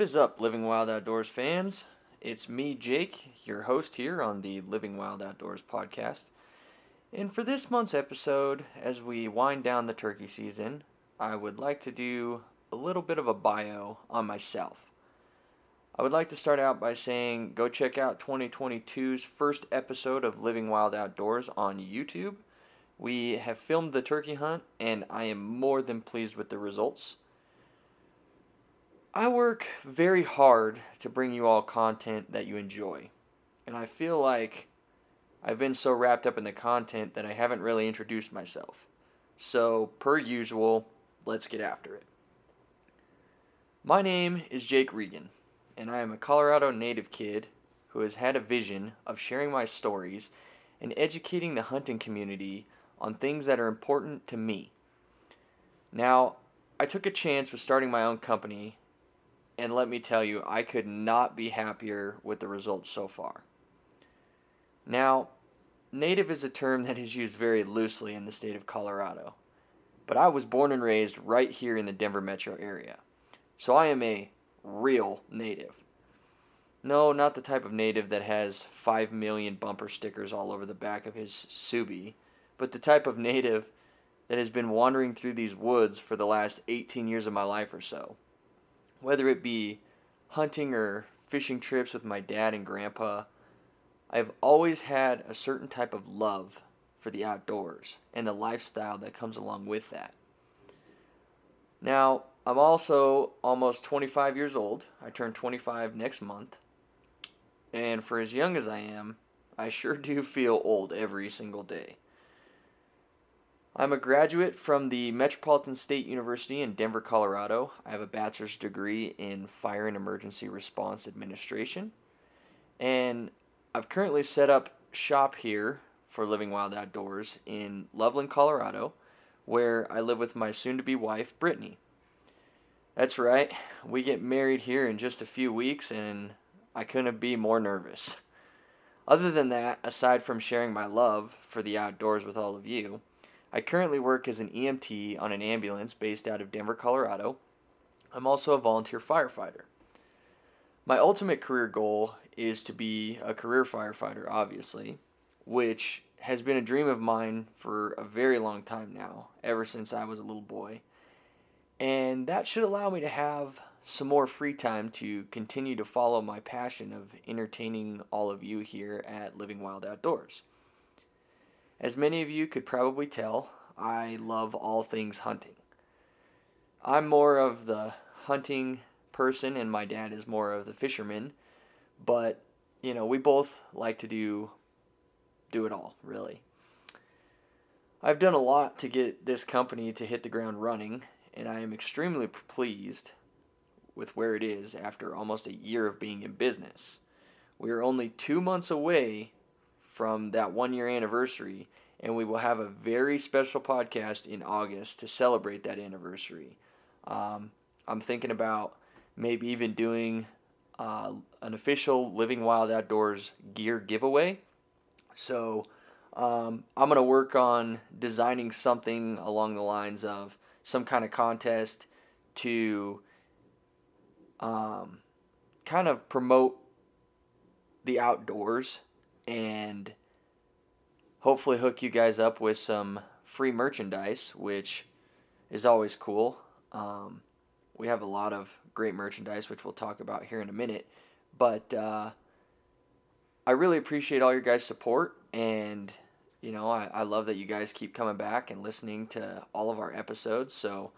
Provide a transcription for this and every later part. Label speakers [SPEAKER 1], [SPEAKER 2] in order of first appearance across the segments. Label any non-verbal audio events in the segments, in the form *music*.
[SPEAKER 1] What is up, Living Wild Outdoors fans? It's me, Jake, your host here on the Living Wild Outdoors podcast. And for this month's episode, as we wind down the turkey season, I would like to do a little bit of a bio on myself. I would like to start out by saying go check out 2022's first episode of Living Wild Outdoors on YouTube. We have filmed the turkey hunt, and I am more than pleased with the results. I work very hard to bring you all content that you enjoy. And I feel like I've been so wrapped up in the content that I haven't really introduced myself. So, per usual, let's get after it. My name is Jake Regan, and I am a Colorado native kid who has had a vision of sharing my stories and educating the hunting community on things that are important to me. Now, I took a chance with starting my own company and let me tell you, I could not be happier with the results so far. Now, native is a term that is used very loosely in the state of Colorado, but I was born and raised right here in the Denver metro area, so I am a real native. No, not the type of native that has 5 million bumper stickers all over the back of his Subi, but the type of native that has been wandering through these woods for the last 18 years of my life or so whether it be hunting or fishing trips with my dad and grandpa, I've always had a certain type of love for the outdoors and the lifestyle that comes along with that. Now, I'm also almost 25 years old. I turn 25 next month. And for as young as I am, I sure *laughs* do feel old every single day. I'm a graduate from the Metropolitan State University in Denver, Colorado. I have a bachelor's degree in Fire and Emergency Response Administration. And I've currently set up shop here for Living Wild Outdoors in Loveland, Colorado, where I live with my soon to be wife, Brittany. That's right, we get married here in just a few weeks, and I couldn't be more nervous. Other than that, aside from sharing my love for the outdoors with all of you, I currently work as an EMT on an ambulance based out of Denver, Colorado. I'm also a volunteer firefighter. My ultimate career goal is to be a career firefighter, obviously, which has been a dream of mine for a very long time now, ever since I was a little boy. And that should allow me to have some more free time to continue to follow my passion of entertaining all of you here at Living Wild Outdoors. As many of you could probably tell, I love all things hunting. I'm more of the hunting person, and my dad is more of the fisherman. But you know, we both like to do do it all, really. I've done a lot to get this company to hit the ground running, and I am extremely pleased with where it is after almost a year of being in business. We are only two months away from that one year anniversary, and we will have a very special podcast in August to celebrate that anniversary. Um, I'm thinking about maybe even doing uh, an official Living Wild Outdoors gear giveaway. So um, I'm going to work on designing something along the lines of some kind of contest to um, kind of promote the outdoors and hopefully hook you guys up with some free merchandise, which is always cool. Um, we have a lot of great merchandise, which we'll talk about here in a minute. But uh, I really appreciate all your guys' support, and you know, I, I love that you guys keep coming back and listening to all of our episodes. So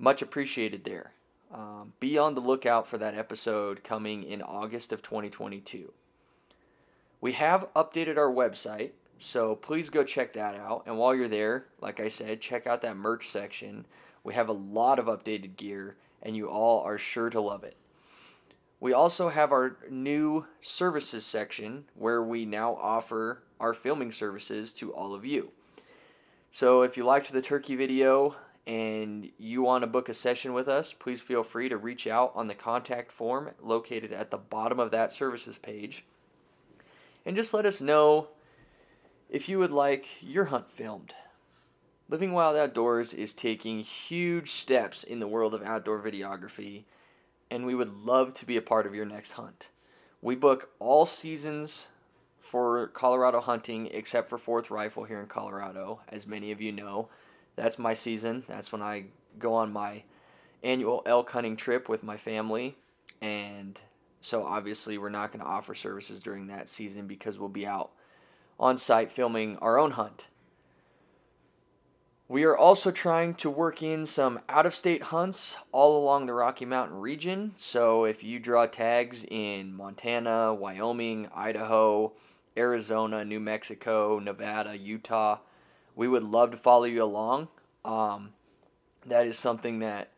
[SPEAKER 1] much appreciated there. Um, be on the lookout for that episode coming in August of 2022. We have updated our website, so please go check that out. And while you're there, like I said, check out that merch section. We have a lot of updated gear, and you all are sure to love it. We also have our new services section where we now offer our filming services to all of you. So if you liked the turkey video and you want to book a session with us, please feel free to reach out on the contact form located at the bottom of that services page. And just let us know if you would like your hunt filmed. Living Wild Outdoors is taking huge steps in the world of outdoor videography, and we would love to be a part of your next hunt. We book all seasons for Colorado hunting except for Fourth Rifle here in Colorado. As many of you know, that's my season. That's when I go on my annual elk hunting trip with my family. And so obviously, we're not going to offer services during that season because we'll be out on site filming our own hunt. We are also trying to work in some out of state hunts all along the Rocky Mountain region. So if you draw tags in Montana, Wyoming, Idaho, Arizona, New Mexico, Nevada, Utah, we would love to follow you along. Um, that is something that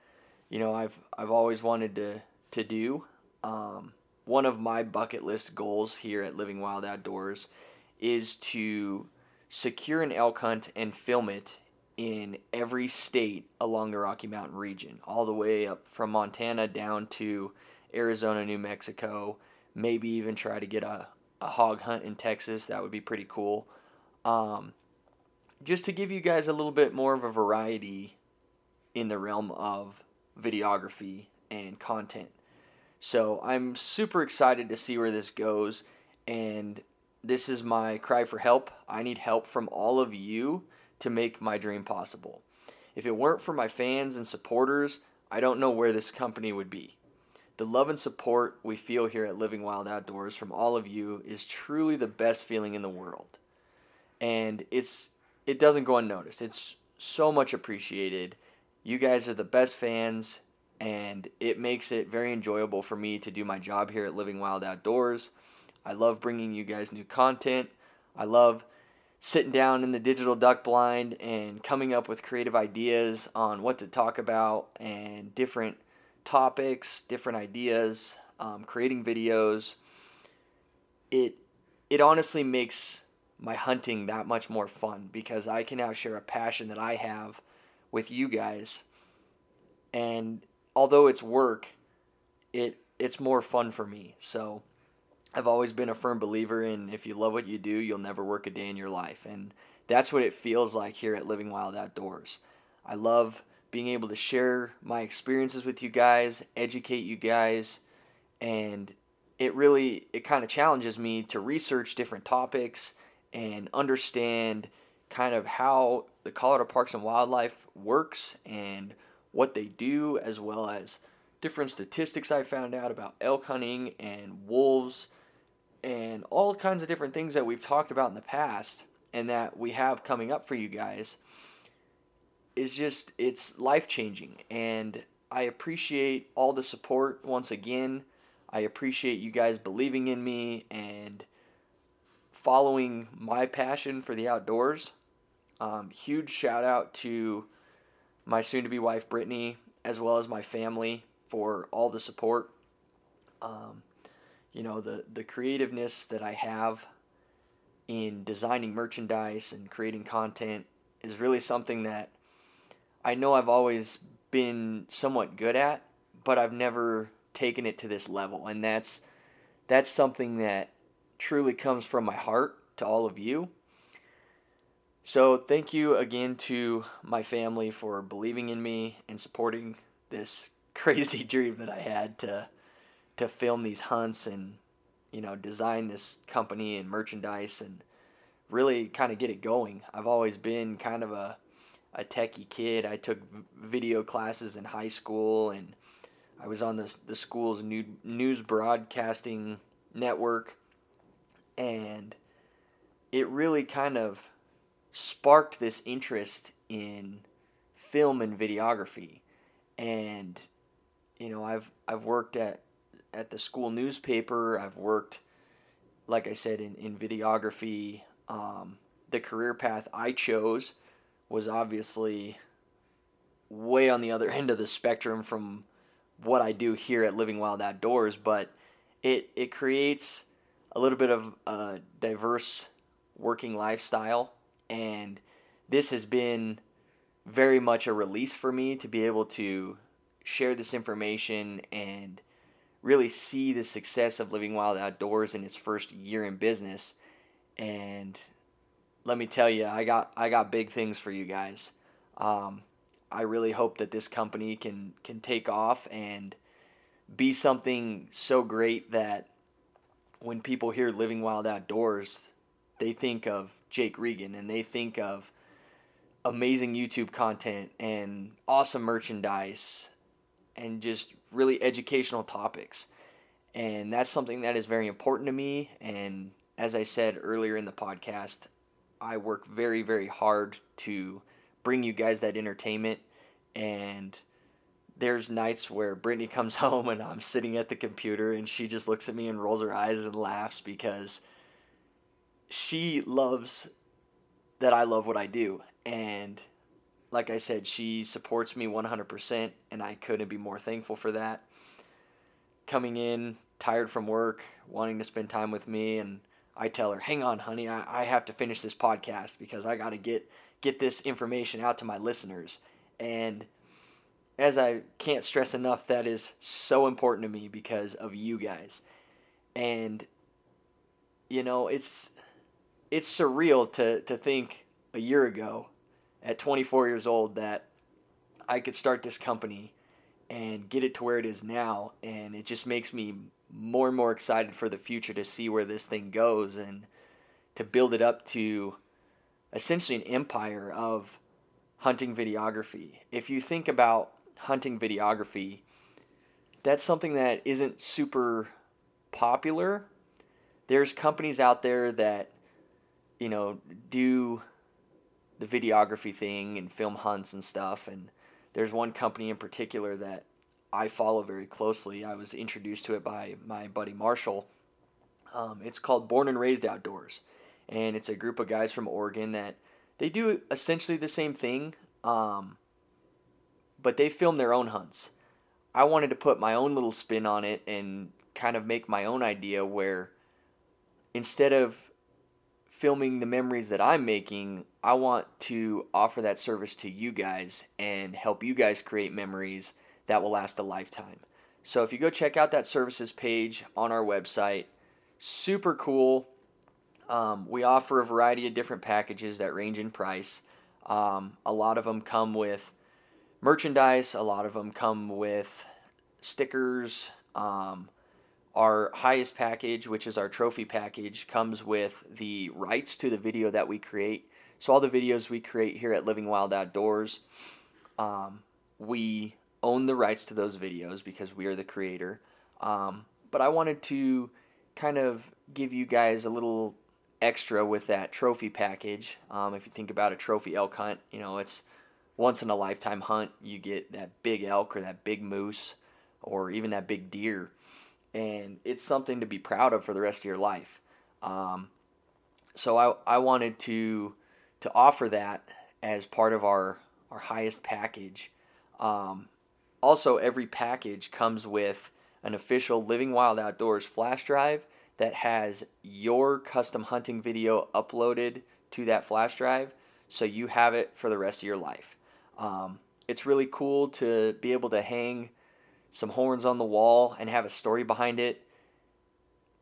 [SPEAKER 1] you know I've I've always wanted to to do. Um, one of my bucket list goals here at Living Wild Outdoors is to secure an elk hunt and film it in every state along the Rocky Mountain region, all the way up from Montana down to Arizona, New Mexico, maybe even try to get a, a hog hunt in Texas. That would be pretty cool. Um, just to give you guys a little bit more of a variety in the realm of videography and content. So I'm super excited to see where this goes. And this is my cry for help. I need help from all of you to make my dream possible. If it weren't for my fans and supporters, I don't know where this company would be. The love and support we feel here at Living Wild Outdoors from all of you is truly the best feeling in the world. And it's it doesn't go unnoticed. It's so much appreciated. You guys are the best fans and it makes it very enjoyable for me to do my job here at Living Wild Outdoors. I love bringing you guys new content. I love sitting down in the digital duck blind and coming up with creative ideas on what to talk about and different topics, different ideas, um, creating videos. It it honestly makes my hunting that much more fun because I can now share a passion that I have with you guys. And although it's work, it it's more fun for me. So I've always been a firm believer in if you love what you do, you'll never work a day in your life. And that's what it feels like here at Living Wild Outdoors. I love being able to share my experiences with you guys, educate you guys, and it really it kind of challenges me to research different topics and understand kind of how the Colorado Parks and Wildlife works and what they do as well as different statistics I found out about elk hunting and wolves and all kinds of different things that we've talked about in the past and that we have coming up for you guys is just it's life changing and I appreciate all the support once again. I appreciate you guys believing in me and following my passion for the outdoors. Um, huge shout out to my soon to be wife Brittany as well as my family for all the support. Um, you know the the creativeness that I have in designing merchandise and creating content is really something that I know I've always been somewhat good at, but I've never taken it to this level and that's that's something that truly comes from my heart to all of you. So, thank you again to my family for believing in me and supporting this *laughs* crazy dream that I had to to film these hunts and you know design this company and merchandise and really kind of get it going. I've always been kind of a a techie kid. I took video classes in high school and I was on the the school's new, news broadcasting network and it really kind of sparked this interest in film and videography and you know I've I've worked at at the school newspaper. I've worked, like I said, in, in videography. Um, the career path I chose was obviously way on the other *laughs* end of the spectrum from what I do here at Living Wild Outdoors, but it, it creates a little bit of a diverse working lifestyle. And this has been very much a release for me to be able to share this information and really see the success of Living Wild Outdoors in its first year in business. And let me tell you, I got I got big things for you guys. Um, I really hope that this company can can take off and be something so great that when people hear Living Wild Outdoors, they think of Jake Regan and they think of amazing YouTube content and awesome merchandise and just really educational topics. And that's something that is very important to me. And as I said earlier in the podcast, I work very, very hard to bring you guys that entertainment. And there's nights where Brittany *laughs* comes home and I'm sitting at the computer and she just looks at me and rolls her eyes and laughs because she loves that I love what I do. And like I said, she supports me 100%, and I couldn't be more thankful for that. Coming in, tired from work, wanting to spend time with me, and I tell her, hang on, honey, I, I have to finish this podcast because I got to get, get this information out to my listeners. And as I can't stress enough, that is so important to me because of you guys. And, you know, it's, it's surreal to, to think a year ago at 24 years old that I could start this company and get it to where it is now. And it just makes me more and more excited for the future to see where this thing goes and to build it up to essentially an empire of hunting videography. If you think about hunting videography, that's something that isn't super popular. There's companies out there that, you know, do the videography thing and film hunts and stuff. And there's one company in particular that I follow very closely. I was introduced to it by my buddy Marshall. Um, it's called Born and Raised Outdoors, and it's a group of guys from Oregon that they do essentially the same thing, um, but they film their own hunts. I wanted to put my own little spin on it and kind of make my own idea where instead of filming the memories that I'm making, I want to offer that service to you guys and help you guys create memories that will last a lifetime. So if you go check out that services page on our website, super cool. Um, we offer a variety of different packages that range in price. Um, a lot of them come with merchandise, a lot of them come with stickers. Um, our highest package, which is our trophy package, comes with the rights to the video that we create. So all the videos we create here at Living Wild Outdoors, um, we own the rights to those videos because we are the creator. Um, but I wanted to kind of give you guys a little extra with that trophy package. Um, if you think about a trophy elk hunt, you know it's once in a lifetime hunt. You get that big elk or that big moose or even that big deer and it's something to be proud of for the rest of your life. Um, so I, I wanted to to offer that as part of our our highest package. Um, also, every package comes with an official Living Wild Outdoors flash drive that has your custom hunting video uploaded to that flash drive, so you have it for the rest of your life. Um, it's really cool to be able to hang some horns on the wall and have a story behind it.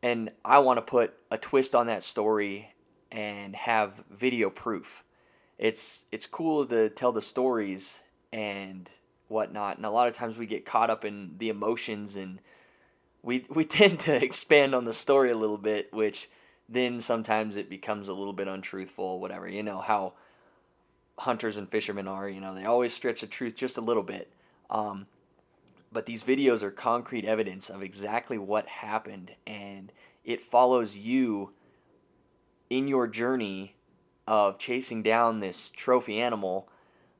[SPEAKER 1] And I want to put a twist on that story and have video proof. It's it's cool to tell the stories and whatnot, and a lot of times we get caught up in the emotions and we we *laughs* tend to expand on the story a little bit, which then sometimes it becomes a little bit untruthful, whatever. You know how hunters and fishermen are. You know they always stretch the truth just a little bit. Um, but these videos are concrete evidence of exactly what happened and it follows you in your journey of chasing down this trophy animal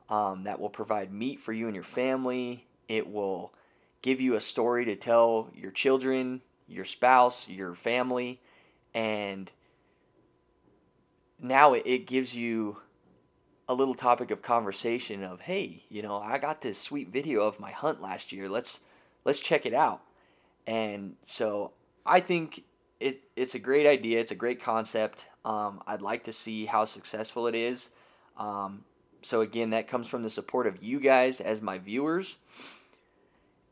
[SPEAKER 1] um, that will provide meat for you and your family. It will give you a story to tell your children your spouse your family and now it, it gives you a little topic of conversation of hey you know i got this sweet video of my hunt last year. Let's let's check it out. And so i think it it's a great idea. It's a great concept. Um, i'd like to see how successful it is. Um, so again that comes from the support of you guys as my viewers.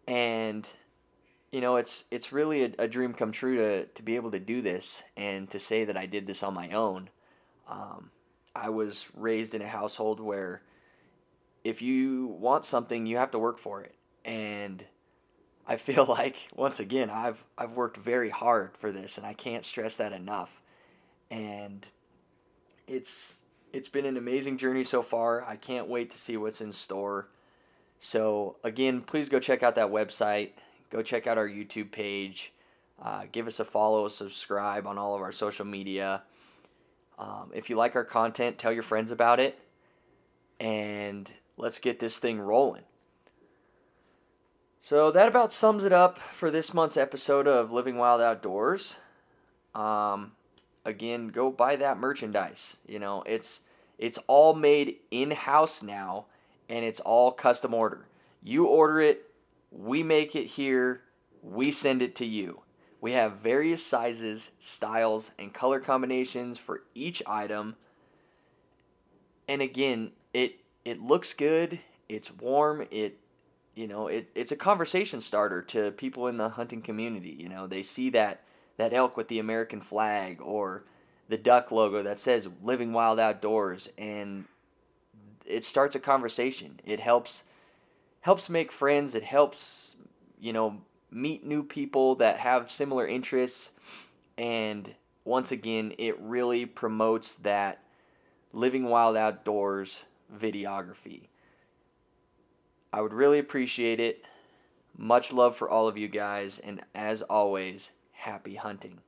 [SPEAKER 1] And you know it's it's really a, a dream come true to to be able to do this and to say that i did this on my own. Um, I was raised in a household where if you want something, you have to work for it. And I feel *laughs* like once again I've I've worked very hard for this and I can't stress that enough. And it's it's been an amazing journey so far. I can't wait to see what's in store. So again, please go check out that website. Go check out our YouTube page. Uh, give us a follow, subscribe on all of our social media. Um, if you like our content, tell your friends about it, and let's get this thing rolling. So that about sums it up for this month's episode of Living Wild Outdoors. Um, again, go buy that merchandise. You know, it's it's all made in house now, and it's all custom order. You order it, we make it here, we send it to you. We have various sizes, styles, and color combinations for each item. And again, it it looks good, it's warm, it you know, it, it's a conversation starter to people in the hunting community. You know, they see that that elk with the American flag or the duck logo that says "Living Wild Outdoors," and it starts a conversation. It helps helps make friends. It helps you know meet new people that have similar interests, and once again, it really promotes that living wild outdoors videography. I would really appreciate it. Much love for all of you guys, and as always, happy hunting.